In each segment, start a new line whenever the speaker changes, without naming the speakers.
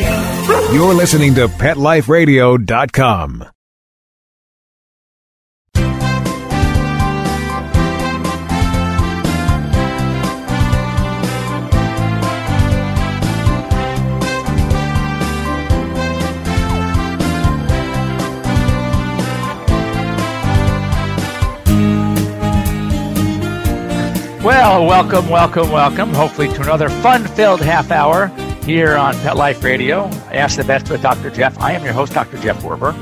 You're listening to PetLifeRadio.com.
Well, welcome, welcome, welcome. Hopefully, to another fun-filled half hour here on Pet Life Radio. Ask the Vets with Dr. Jeff. I am your host, Dr. Jeff Werber,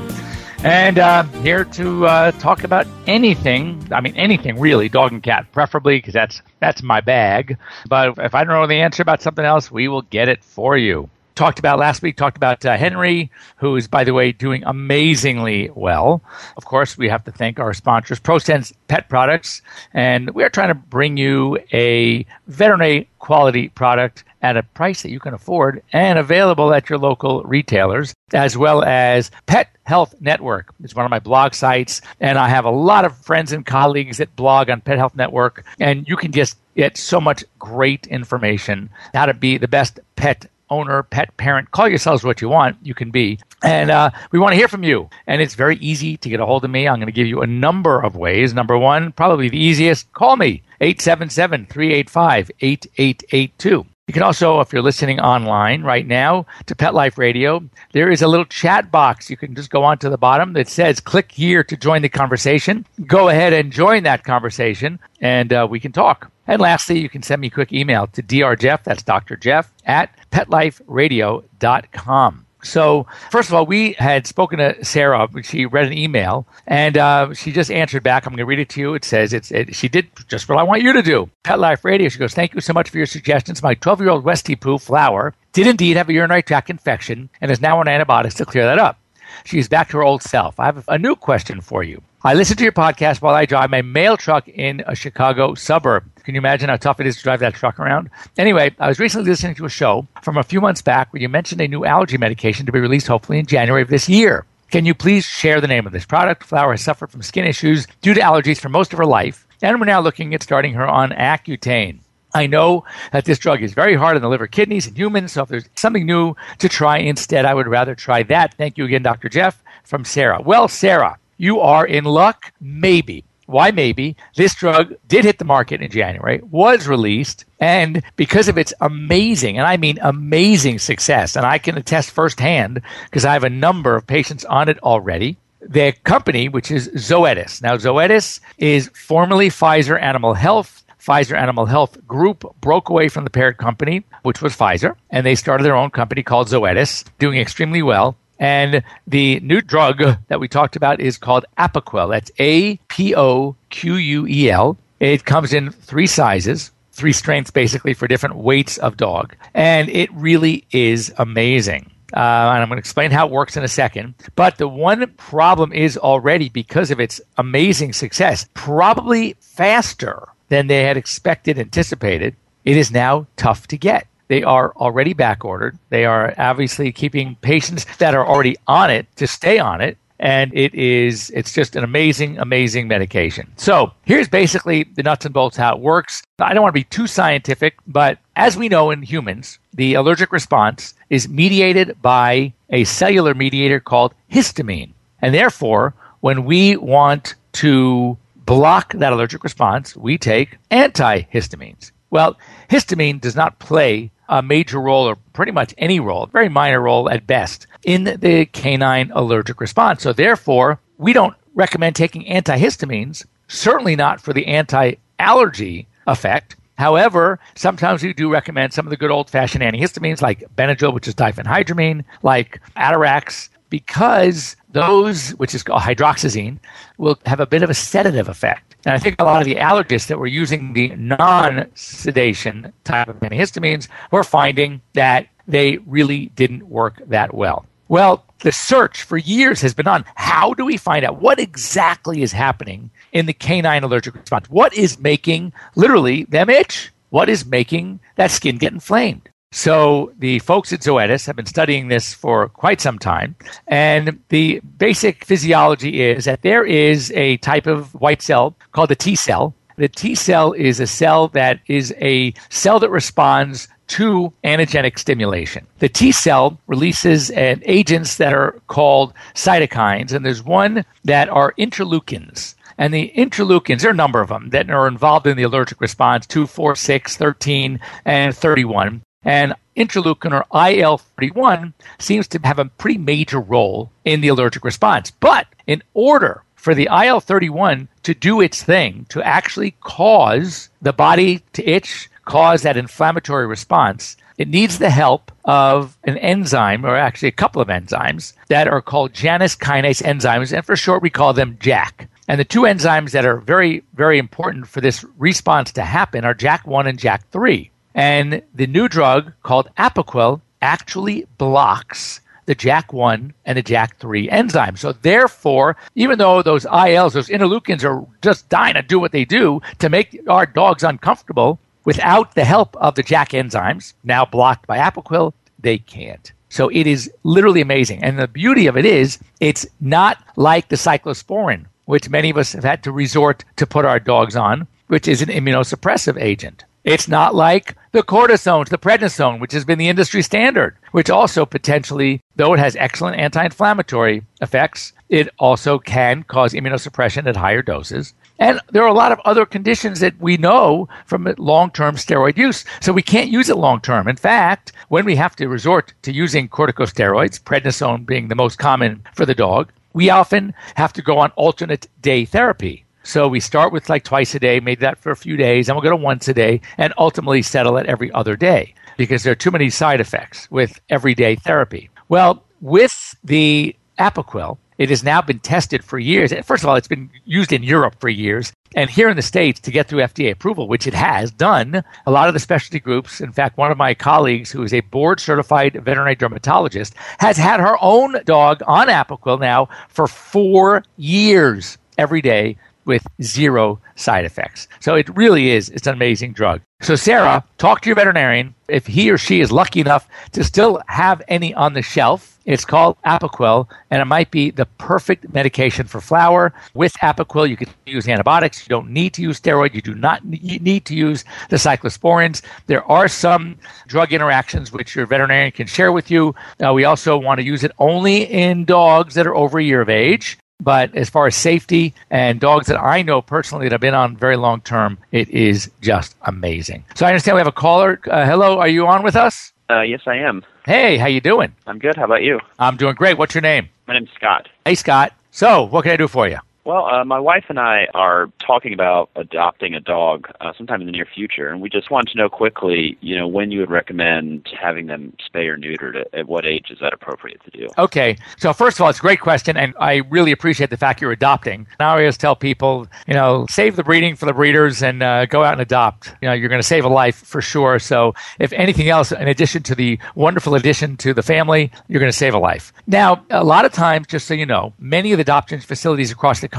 and uh, here to uh, talk about anything. I mean, anything really, dog and cat, preferably because that's that's my bag. But if I don't know the answer about something else, we will get it for you talked about last week, talked about uh, Henry, who is, by the way, doing amazingly well. Of course, we have to thank our sponsors, ProSense Pet Products, and we are trying to bring you a veterinary quality product at a price that you can afford and available at your local retailers, as well as Pet Health Network. It's one of my blog sites, and I have a lot of friends and colleagues that blog on Pet Health Network, and you can just get so much great information how to be the best pet owner, pet parent, call yourselves what you want, you can be. And uh, we want to hear from you. And it's very easy to get a hold of me. I'm going to give you a number of ways. Number one, probably the easiest, call me 877 385 8882. You can also, if you're listening online right now to Pet Life Radio, there is a little chat box. You can just go on to the bottom that says click here to join the conversation. Go ahead and join that conversation, and uh, we can talk. And lastly, you can send me a quick email to drjeff, that's Dr. Jeff, at petliferadio.com. So, first of all, we had spoken to Sarah. She read an email and uh, she just answered back. I'm going to read it to you. It says, it's, it, She did just what I want you to do. Pet Life Radio. She goes, Thank you so much for your suggestions. My 12 year old Westie Poo Flower did indeed have a urinary tract infection and is now on antibiotics to clear that up. She's back to her old self. I have a new question for you. I listen to your podcast while I drive my mail truck in a Chicago suburb. Can you imagine how tough it is to drive that truck around? Anyway, I was recently listening to a show from a few months back where you mentioned a new allergy medication to be released hopefully in January of this year. Can you please share the name of this product? Flower has suffered from skin issues due to allergies for most of her life, and we're now looking at starting her on Accutane. I know that this drug is very hard on the liver, kidneys, and humans, so if there's something new to try instead, I would rather try that. Thank you again, Dr. Jeff, from Sarah. Well, Sarah, you are in luck? Maybe. Why maybe? This drug did hit the market in January, was released, and because of its amazing, and I mean amazing success, and I can attest firsthand because I have a number of patients on it already, their company, which is Zoetis. Now, Zoetis is formerly Pfizer Animal Health. Pfizer Animal Health Group broke away from the parent company, which was Pfizer, and they started their own company called Zoetis, doing extremely well. And the new drug that we talked about is called Apoquel. That's A P O Q U E L. It comes in three sizes, three strengths basically for different weights of dog. And it really is amazing. Uh, and I'm going to explain how it works in a second. But the one problem is already because of its amazing success, probably faster than they had expected, anticipated, it is now tough to get. They are already back ordered. They are obviously keeping patients that are already on it to stay on it. And it is, it's just an amazing, amazing medication. So here's basically the nuts and bolts how it works. I don't want to be too scientific, but as we know in humans, the allergic response is mediated by a cellular mediator called histamine. And therefore, when we want to block that allergic response, we take antihistamines. Well, histamine does not play a major role or pretty much any role, very minor role at best, in the canine allergic response. So, therefore, we don't recommend taking antihistamines, certainly not for the anti allergy effect. However, sometimes we do recommend some of the good old fashioned antihistamines like Benadryl, which is diphenhydramine, like Atarax, because those, which is called hydroxyzine, will have a bit of a sedative effect. And I think a lot of the allergists that were using the non sedation type of antihistamines were finding that they really didn't work that well. Well, the search for years has been on how do we find out what exactly is happening in the canine allergic response? What is making literally them itch? What is making that skin get inflamed? So the folks at Zoetis have been studying this for quite some time, and the basic physiology is that there is a type of white cell called the T cell. The T cell is a cell that is a cell that responds to antigenic stimulation. The T cell releases an agents that are called cytokines, and there's one that are interleukins. And the interleukins, there are a number of them that are involved in the allergic response 2, 4, 6, 13, and 31. And interleukin or IL 31 seems to have a pretty major role in the allergic response. But in order for the IL 31 to do its thing, to actually cause the body to itch, cause that inflammatory response, it needs the help of an enzyme, or actually a couple of enzymes, that are called Janus kinase enzymes, and for short, we call them JAK. And the two enzymes that are very, very important for this response to happen are JAK1 and JAK3. And the new drug called Apoquel actually blocks the JAK1 and the JAK3 enzyme. So therefore, even though those ILs, those interleukins are just dying to do what they do to make our dogs uncomfortable, without the help of the JAK enzymes, now blocked by Apoquel, they can't. So it is literally amazing. And the beauty of it is it's not like the cyclosporin, which many of us have had to resort to put our dogs on, which is an immunosuppressive agent. It's not like the cortisones, the prednisone, which has been the industry standard, which also potentially, though it has excellent anti inflammatory effects, it also can cause immunosuppression at higher doses. And there are a lot of other conditions that we know from long term steroid use. So we can't use it long term. In fact, when we have to resort to using corticosteroids, prednisone being the most common for the dog, we often have to go on alternate day therapy. So we start with like twice a day, maybe that for a few days, and we'll go to once a day, and ultimately settle at every other day because there are too many side effects with everyday therapy. Well, with the Apoquel, it has now been tested for years. First of all, it's been used in Europe for years. And here in the States, to get through FDA approval, which it has done, a lot of the specialty groups, in fact, one of my colleagues who is a board certified veterinary dermatologist, has had her own dog on Apoquel now for four years every day with zero side effects. So it really is, it's an amazing drug. So, Sarah, talk to your veterinarian. If he or she is lucky enough to still have any on the shelf, it's called Apoquel, and it might be the perfect medication for Flower. With Apoquel, you can use antibiotics. You don't need to use steroid. You do not need to use the cyclosporins. There are some drug interactions which your veterinarian can share with you. Uh, we also want to use it only in dogs that are over a year of age. But as far as safety and dogs that I know personally that have been on very long term, it is just amazing. So I understand we have a caller. Uh, hello, are you on with us?
Uh, yes, I am.
Hey, how you doing?
I'm good. How about you?
I'm doing great. What's your name?
My name's Scott.
Hey, Scott. So, what can I do for you?
Well, uh, my wife and I are talking about adopting a dog uh, sometime in the near future, and we just wanted to know quickly, you know, when you would recommend having them spay or neutered. At, at what age is that appropriate to do?
Okay, so first of all, it's a great question, and I really appreciate the fact you're adopting. Now I always tell people, you know, save the breeding for the breeders and uh, go out and adopt. You know, you're going to save a life for sure. So, if anything else, in addition to the wonderful addition to the family, you're going to save a life. Now, a lot of times, just so you know, many of the adoption facilities across the country,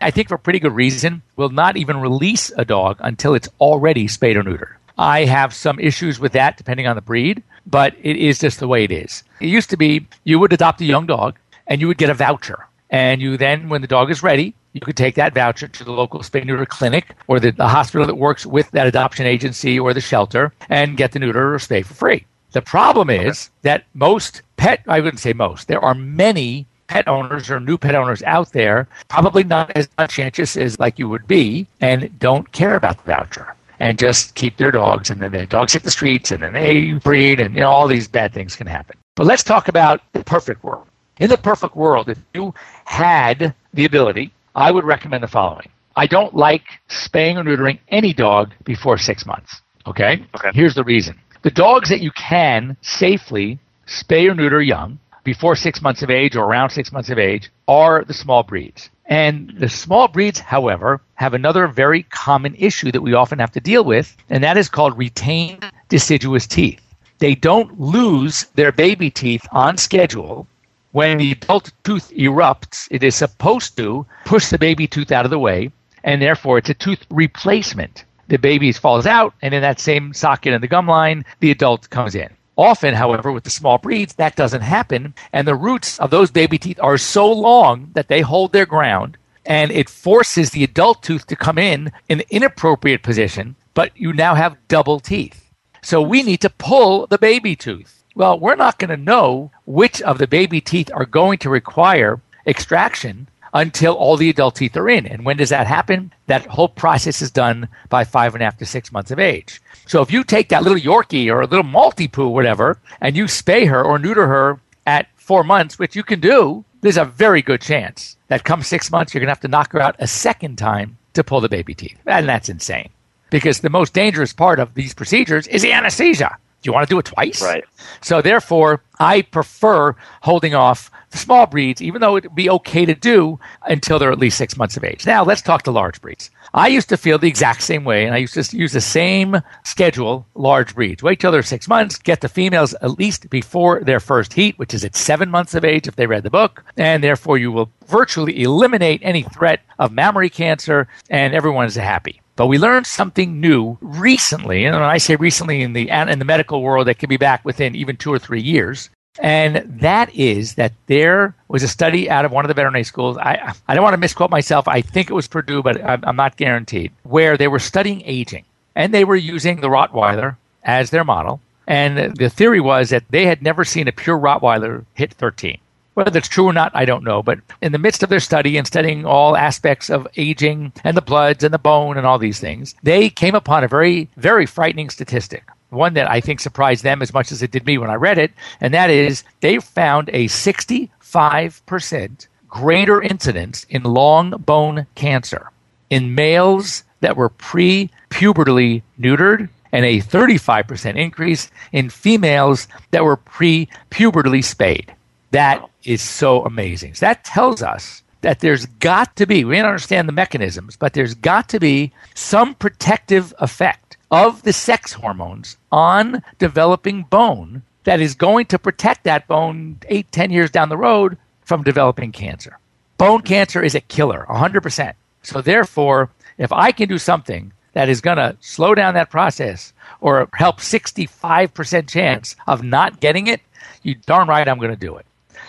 I think for pretty good reason, will not even release a dog until it's already spayed or neutered. I have some issues with that depending on the breed, but it is just the way it is. It used to be you would adopt a young dog and you would get a voucher. And you then, when the dog is ready, you could take that voucher to the local spay neuter clinic or the, the hospital that works with that adoption agency or the shelter and get the neuter or spay for free. The problem is that most pet, I wouldn't say most, there are many pet owners or new pet owners out there, probably not as conscientious as like you would be, and don't care about the voucher and just keep their dogs, and then the dogs hit the streets, and then they breed, and you know all these bad things can happen. But let's talk about the perfect world. In the perfect world, if you had the ability, I would recommend the following. I don't like spaying or neutering any dog before six months. Okay?
Okay.
Here's the reason. The dogs that you can safely spay or neuter young before six months of age or around six months of age are the small breeds. And the small breeds, however, have another very common issue that we often have to deal with, and that is called retained deciduous teeth. They don't lose their baby teeth on schedule. When the adult tooth erupts, it is supposed to push the baby tooth out of the way, and therefore it's a tooth replacement. The baby falls out, and in that same socket in the gum line, the adult comes in. Often, however, with the small breeds, that doesn't happen, and the roots of those baby teeth are so long that they hold their ground, and it forces the adult tooth to come in in an inappropriate position, but you now have double teeth. So we need to pull the baby tooth. Well, we're not going to know which of the baby teeth are going to require extraction until all the adult teeth are in. And when does that happen? That whole process is done by five and a half to six months of age. So if you take that little Yorkie or a little Maltipoo, whatever, and you spay her or neuter her at four months, which you can do, there's a very good chance that come six months, you're going to have to knock her out a second time to pull the baby teeth. And that's insane. Because the most dangerous part of these procedures is the anesthesia. Do you want to do it twice?
Right.
So therefore, I prefer holding off the small breeds, even though it'd be okay to do until they're at least six months of age. Now let's talk to large breeds. I used to feel the exact same way, and I used to use the same schedule, large breeds. Wait till they're six months, get the females at least before their first heat, which is at seven months of age if they read the book, and therefore you will virtually eliminate any threat of mammary cancer, and everyone is happy. But we learned something new recently, and when I say recently in the in the medical world, that could be back within even two or three years. And that is that there was a study out of one of the veterinary schools. I, I don't want to misquote myself. I think it was Purdue, but I'm, I'm not guaranteed. Where they were studying aging, and they were using the Rottweiler as their model. And the theory was that they had never seen a pure Rottweiler hit 13. Whether it's true or not, I don't know. But in the midst of their study and studying all aspects of aging and the bloods and the bone and all these things, they came upon a very, very frightening statistic. One that I think surprised them as much as it did me when I read it, and that is they found a 65% greater incidence in long bone cancer in males that were pre pubertally neutered and a 35% increase in females that were pre pubertally spayed. That is so amazing. So that tells us that there's got to be, we don't understand the mechanisms, but there's got to be some protective effect of the sex hormones on developing bone that is going to protect that bone eight, ten years down the road from developing cancer. Bone cancer is a killer, 100%. So therefore, if I can do something that is going to slow down that process or help 65% chance of not getting it, you darn right I'm going to do it.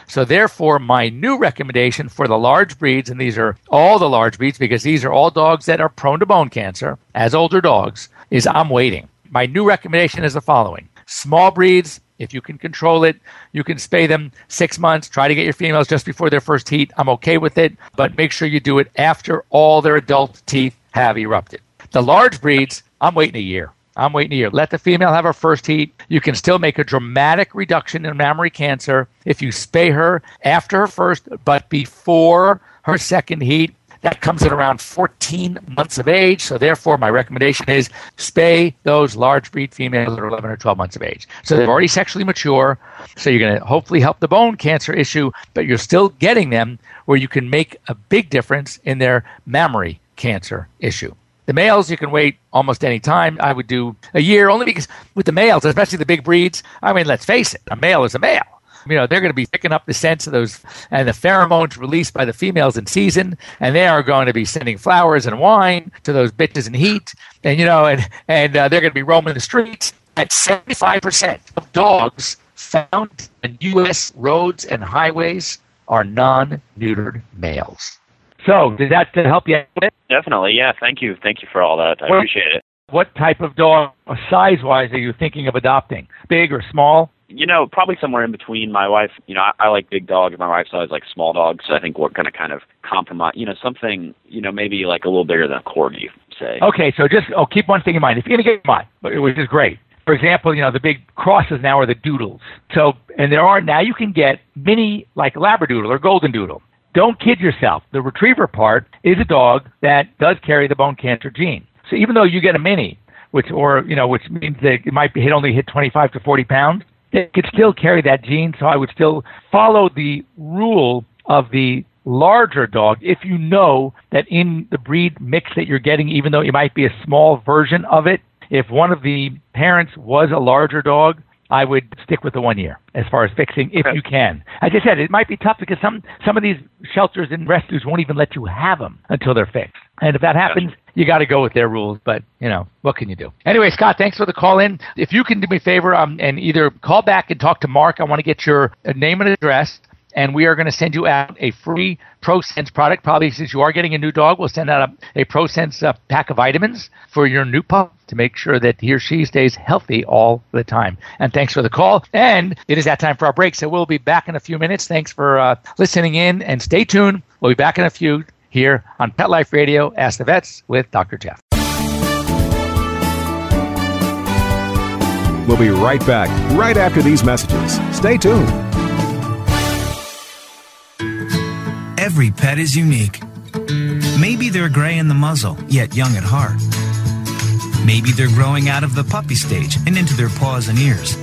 So therefore, my new recommendation for the large breeds, and these are all the large breeds because these are all dogs that are prone to bone cancer as older dogs, is I'm waiting. My new recommendation is the following. Small breeds, if you can control it, you can spay them six months. Try to get your females just before their first heat. I'm okay with it, but make sure you do it after all their adult teeth have erupted. The large breeds, I'm waiting a year. I'm waiting a year. Let the female have her first heat. You can still make a dramatic reduction in mammary cancer if you spay her after her first, but before her second heat. That comes at around 14 months of age. So, therefore, my recommendation is spay those large breed females that are 11 or 12 months of age. So, they're already sexually mature. So, you're going to hopefully help the bone cancer issue, but you're still getting them where you can make a big difference in their mammary cancer issue. The males, you can wait almost any time. I would do a year only because with the males, especially the big breeds, I mean, let's face it, a male is a male. You know, they're going to be picking up the scents of those and the pheromones released by the females in season, and they are going to be sending flowers and wine to those bitches in heat, and you know, and and uh, they're going to be roaming the streets. At seventy five percent of dogs found in U.S. roads and highways are non neutered males. So, did that help you? Out with?
Definitely, yeah. Thank you, thank you for all that. I
Well-
appreciate it.
What type of dog, size wise, are you thinking of adopting? Big or small?
You know, probably somewhere in between. My wife, you know, I, I like big dogs. My wife's always like small dogs. So I think we're going to kind of compromise. You know, something, you know, maybe like a little bigger than a corgi, say.
Okay, so just oh, keep one thing in mind. If you're going to get one, which is great. For example, you know the big crosses now are the doodles. So, and there are now you can get mini like labradoodle or golden doodle. Don't kid yourself. The retriever part is a dog that does carry the bone cancer gene. So even though you get a mini, which or you know which means that it might hit only hit 25 to 40 pounds, it could still carry that gene. So I would still follow the rule of the larger dog if you know that in the breed mix that you're getting, even though it might be a small version of it, if one of the parents was a larger dog, I would stick with the one year as far as fixing if
Okay.
you can. As I said, it might be tough because some some of these shelters and rescues won't even let you have them until they're fixed. And if that happens, you got to go with their rules. But you know, what can you do? Anyway, Scott, thanks for the call in. If you can do me a favor um, and either call back and talk to Mark, I want to get your uh, name and address. and we are going to send you out a free ProSense product. Probably since you are getting a new dog, we'll send out a, a ProSense uh, pack of vitamins for your new pup to make sure that he or she stays healthy all the time. And thanks for the call. And it is that time for our break, so we'll be back in a few minutes. Thanks for uh, listening in, and stay tuned. We'll be back in a few here on Pet Life Radio. Ask the Vets with Dr. Jeff.
We'll be right back right after these messages. Stay tuned.
Every pet is unique. Maybe they're gray in the muzzle, yet young at heart. Maybe they're growing out of the puppy stage and into their paws and ears.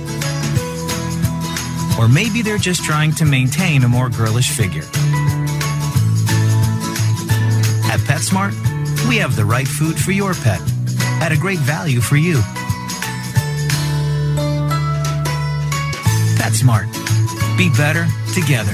Or maybe they're just trying to maintain a more girlish figure. At PetSmart, we have the right food for your pet at a great value for you. PetSmart. Be better together.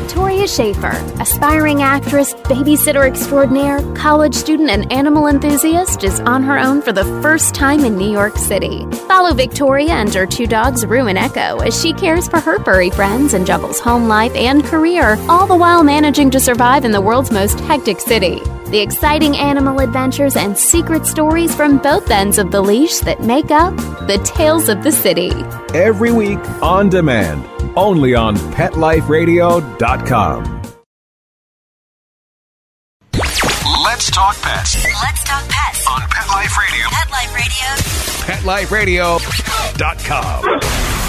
Victoria Schaefer, aspiring actress, babysitter extraordinaire, college student, and animal enthusiast, is on her own for the first time in New York City. Follow Victoria and her two dogs, Rue and Echo, as she cares for her furry friends and juggles home life and career, all the while managing to survive in the world's most hectic city. The exciting animal adventures and secret stories from both ends of the leash that make up the Tales of the City.
Every week on demand, only on PetLifeRadio.com.
Let's talk pets
Let's talk pets.
on Pet Life Radio.
Pet Life Radio.
PetLifeRadio.com.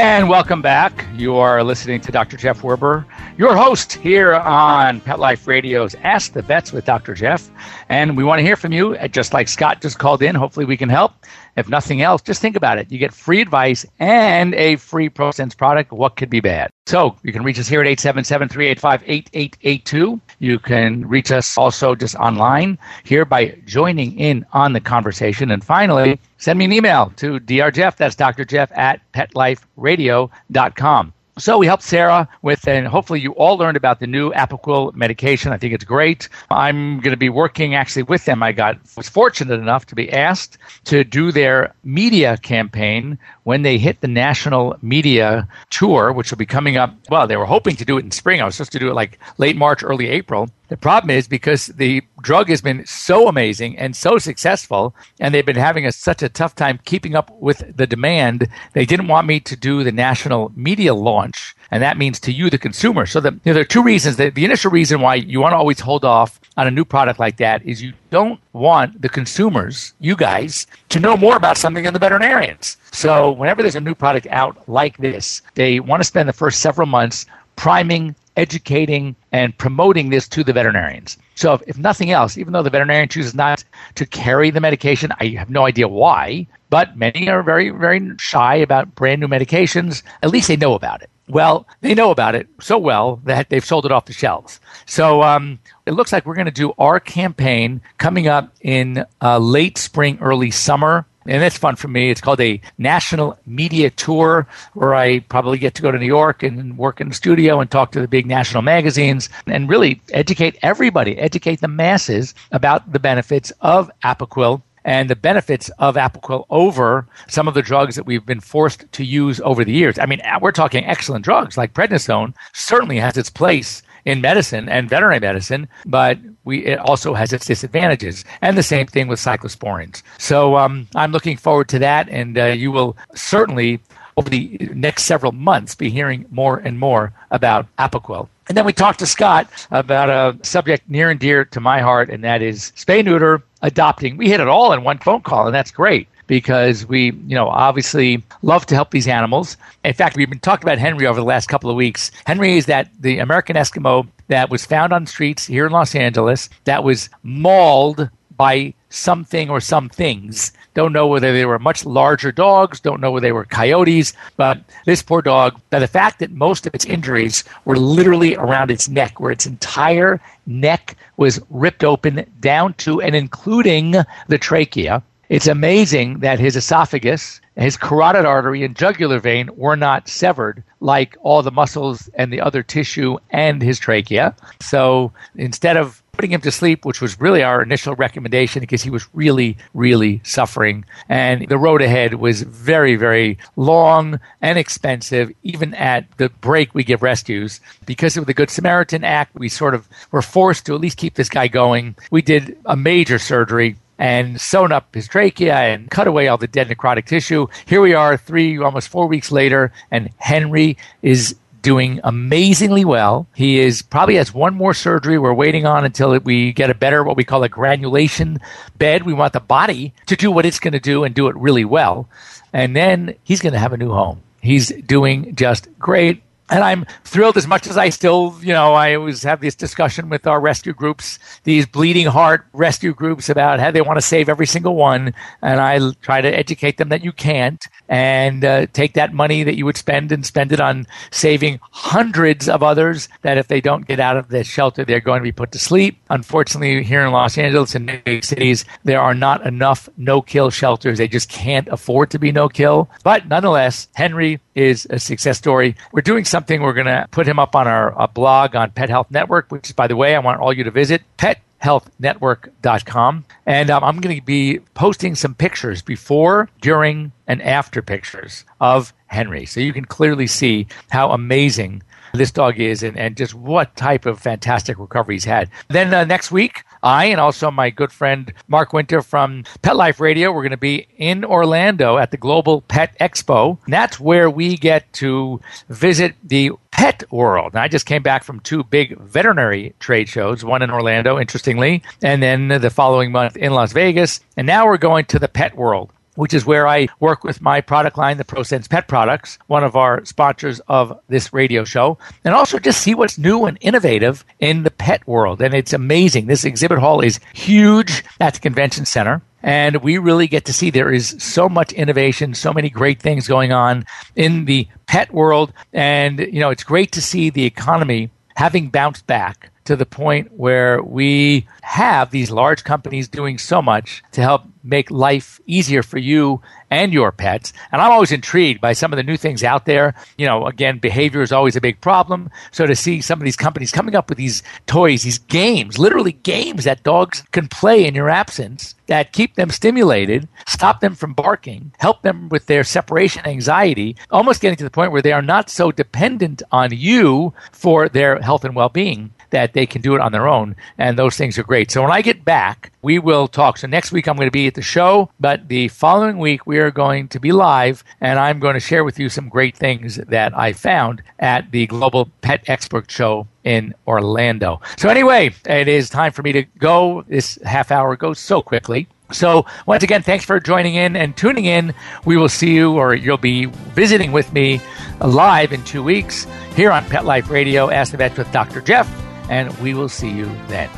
And welcome back. You are listening to Dr. Jeff Werber, your host here on Pet Life Radio's Ask the Vets with Dr. Jeff. And we want to hear from you, uh, just like Scott just called in. Hopefully, we can help. If nothing else, just think about it. You get free advice and a free ProSense product. What could be bad? So you can reach us here at 877 385 8882. You can reach us also just online here by joining in on the conversation. And finally, send me an email to drjeff, that's Dr. Jeff at petliferadio.com. So we helped Sarah with, and hopefully you all learned about the new Apoquel medication. I think it's great. I'm going to be working actually with them. I got was fortunate enough to be asked to do their media campaign when they hit the national media tour, which will be coming up. Well, they were hoping to do it in spring. I was supposed to do it like late March, early April. The problem is because the drug has been so amazing and so successful, and they've been having a, such a tough time keeping up with the demand, they didn't want me to do the national media launch. And that means to you, the consumer. So the, you know, there are two reasons. The, the initial reason why you want to always hold off on a new product like that is you don't want the consumers, you guys, to know more about something than the veterinarians. So whenever there's a new product out like this, they want to spend the first several months priming educating and promoting this to the veterinarians. So, if, if, nothing else, even though the veterinarian chooses not to carry the medication, I have no idea why, but many are very, very shy about brand new medications. At least they know about it. Well, they know about it so well that they've sold it off the shelves. So, um, it looks like we're going to do our campaign coming up in uh, late spring, early summer and it's fun for me. It's called a national media tour where I probably get to go to New York and work in the studio and talk to the big national magazines and really educate everybody, educate the masses about the benefits of Apoquel and the benefits of Apoquel over some of the drugs that we've been forced to use over the years. I mean, we're talking excellent drugs like prednisone certainly has its place in medicine and veterinary medicine, but we, it also has its disadvantages. And the same thing with cyclosporins. So um, I'm looking forward to that, and uh, you will certainly, over the next several months, be hearing more and more about Apoquel. And then we talked to Scott about a subject near and dear to my heart, and that is spay neuter adopting. We hit it all in one phone call, and that's great because we, you know, obviously love to help these animals. In fact, we've been talking about Henry over the last couple of weeks. Henry is that the American Eskimo that was found on streets here in Los Angeles that was mauled by something or some things. Don't know whether they were much larger dogs, don't know whether they were coyotes, but this poor dog, by the fact that most of its injuries were literally around its neck, where its entire neck was ripped open down to and including the trachea. It's amazing that his esophagus, his carotid artery, and jugular vein were not severed like all the muscles and the other tissue and his trachea. So instead of putting him to sleep, which was really our initial recommendation because he was really, really suffering. And the road ahead was very, very long and expensive, even at the break we give rescues. Because of the Good Samaritan Act, we sort of were forced to at least keep this guy going. We did a major surgery and sewn up his trachea and cut away all the dead necrotic tissue. Here we are, three, almost four weeks later, and Henry is doing amazingly well. He is probably has one more surgery we're waiting on until we get a better what we call a granulation bed. We want the body to do what it's going to do and do it really well. And then he's going to have a new home. He's doing just great and I'm thrilled as much as I still, you know, I always have this discussion with our rescue groups, these bleeding heart rescue groups about how they want to save every single one. And I try to educate them that you can't and uh, take that money that you would spend and spend it on saving hundreds of others that if they don't get out of the shelter, they're going to be put to sleep. Unfortunately, here in Los Angeles and big cities, there are not enough no kill shelters. They just can't afford to be no kill. But nonetheless, Henry is a success story. We're doing something. We're going to put him up on our uh, blog on Pet Health Network, which by the way, I want all you to visit pethealthnetwork.com. And um, I'm going to be posting some pictures before, during, and after pictures of Henry. So you can clearly see how amazing this dog is and, and just what type of fantastic recovery he's had. Then uh, next week, I and also my good friend Mark Winter from Pet Life Radio, we're going to be in Orlando at the Global Pet Expo. And that's where we get to visit the pet world. I just came back from two big veterinary trade shows, one in Orlando, interestingly, and then the following month in Las Vegas. And now we're going to the pet world which is where I work with my product line, the ProSense Pet Products, one of our sponsors of this radio show, and also just see what's new and innovative in the pet world. And it's amazing. This exhibit hall is huge at the convention center. And we really get to see there is so much innovation, so many great things going on in the pet world. And, you know, it's great to see the economy having bounced back to the point where we have these large companies doing so much to help make life easier for you and your pets. And I'm always intrigued by some of the new things out there. You know, again, behavior is always a big problem. So to see some of these companies coming up with these toys, these games, literally games that dogs can play in your absence that keep them stimulated, stop them from barking, help them with their separation anxiety, almost getting to the point where they are not so dependent on you for their health and well being that they can do it on their own. And those things are great. So when I get back, we will talk. So next week I'm going to be at the show, but the following week we are going to be live and I'm going to share with you some great things that I found at the Global Pet Expo Show in Orlando. So anyway, it is time for me to go. This half hour goes so quickly. So, once again, thanks for joining in and tuning in. We will see you, or you'll be visiting with me live in two weeks here on Pet Life Radio, Ask the Vet with Dr. Jeff and we will see you then.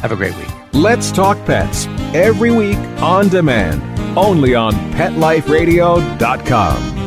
Have a great week.
Let's Talk Pets every week on demand, only on PetLifeRadio.com.